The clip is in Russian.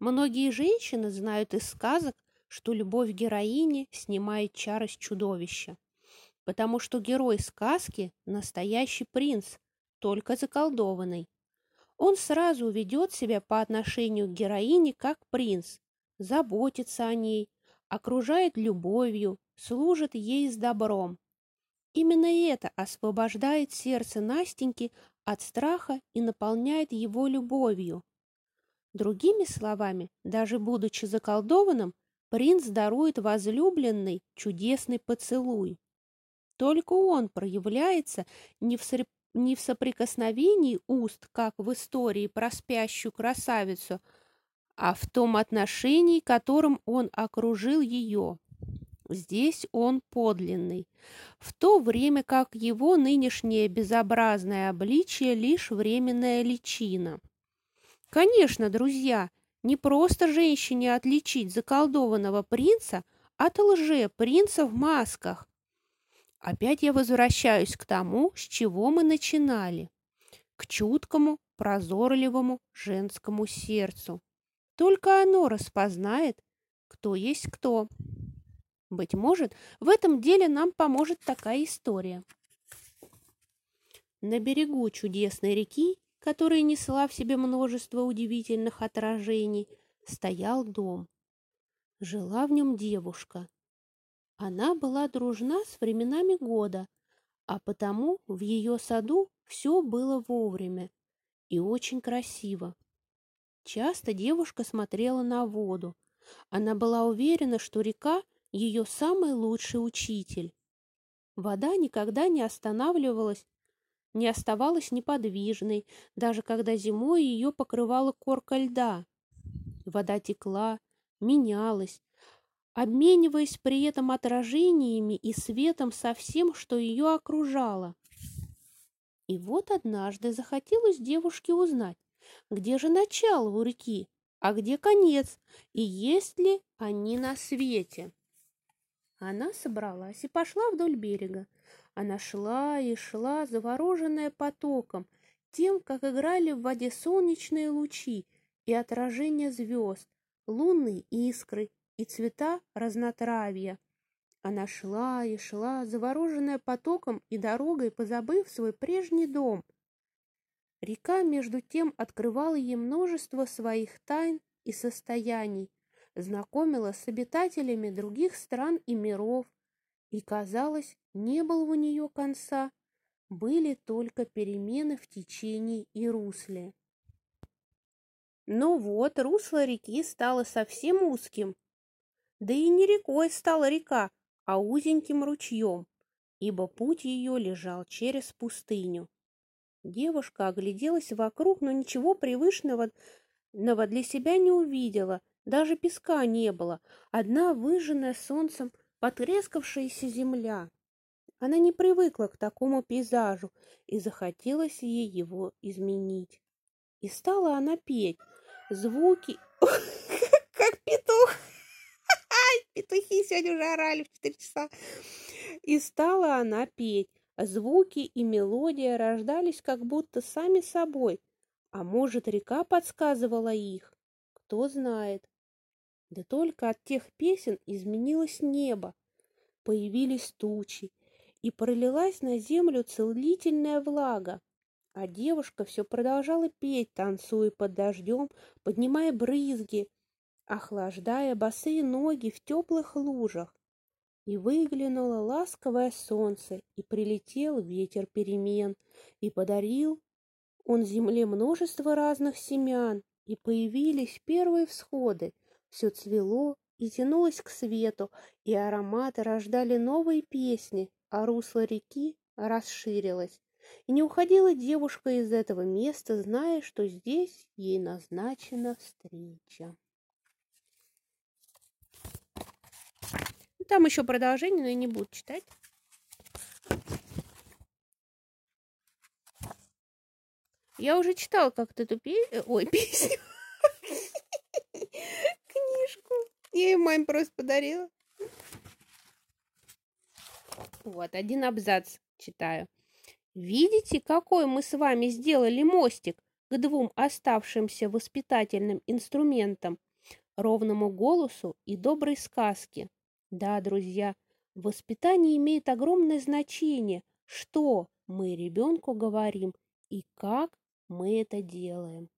Многие женщины знают из сказок, что любовь героини снимает чары с чудовища, потому что герой сказки – настоящий принц, только заколдованный. Он сразу ведет себя по отношению к героине как принц, заботится о ней, окружает любовью, служит ей с добром. Именно это освобождает сердце Настеньки от страха и наполняет его любовью. Другими словами, даже будучи заколдованным, принц дарует возлюбленный чудесный поцелуй. Только он проявляется не в, среп... не в соприкосновении уст, как в истории про спящую красавицу, а в том отношении, которым он окружил ее. Здесь он подлинный, в то время как его нынешнее безобразное обличие лишь временная личина. Конечно, друзья, не просто женщине отличить заколдованного принца от лже-принца в масках. Опять я возвращаюсь к тому, с чего мы начинали, к чуткому, прозорливому женскому сердцу. Только оно распознает, кто есть кто. Быть может, в этом деле нам поможет такая история. На берегу чудесной реки, которая несла в себе множество удивительных отражений, стоял дом. Жила в нем девушка. Она была дружна с временами года, а потому в ее саду все было вовремя и очень красиво. Часто девушка смотрела на воду. Она была уверена, что река – ее самый лучший учитель. Вода никогда не останавливалась, не оставалась неподвижной, даже когда зимой ее покрывала корка льда. Вода текла, менялась, обмениваясь при этом отражениями и светом со всем, что ее окружало. И вот однажды захотелось девушке узнать, где же начало у реки, а где конец, и есть ли они на свете. Она собралась и пошла вдоль берега. Она шла и шла, завороженная потоком, тем, как играли в воде солнечные лучи и отражения звезд, лунные искры и цвета разнотравья. Она шла и шла, завороженная потоком и дорогой, позабыв свой прежний дом — Река, между тем, открывала ей множество своих тайн и состояний, знакомила с обитателями других стран и миров, и, казалось, не было у нее конца, были только перемены в течении и русле. Но вот русло реки стало совсем узким, да и не рекой стала река, а узеньким ручьем, ибо путь ее лежал через пустыню. Девушка огляделась вокруг, но ничего привычного для себя не увидела. Даже песка не было. Одна выжженная солнцем потрескавшаяся земля. Она не привыкла к такому пейзажу, и захотелось ей его изменить. И стала она петь. Звуки... Как петух! Петухи сегодня уже орали в четыре часа. И стала она петь. Звуки и мелодия рождались как будто сами собой, а может, река подсказывала их, кто знает. Да только от тех песен изменилось небо, появились тучи, и пролилась на землю целительная влага, а девушка все продолжала петь, танцуя под дождем, поднимая брызги, охлаждая босые ноги в теплых лужах. И выглянуло ласковое солнце, и прилетел ветер перемен, и подарил он земле множество разных семян, и появились первые всходы, все цвело и тянулось к свету, и ароматы рождали новые песни, а русло реки расширилось. И не уходила девушка из этого места, зная, что здесь ей назначена встреча. Там еще продолжение, но я не буду читать. Я уже читала как-то эту песню. Э, ой, песню. Я ее маме просто подарила. Вот, один абзац читаю. Видите, какой мы с вами сделали мостик к двум оставшимся воспитательным инструментам? ровному голосу и доброй сказке. Да, друзья, воспитание имеет огромное значение, что мы ребенку говорим и как мы это делаем.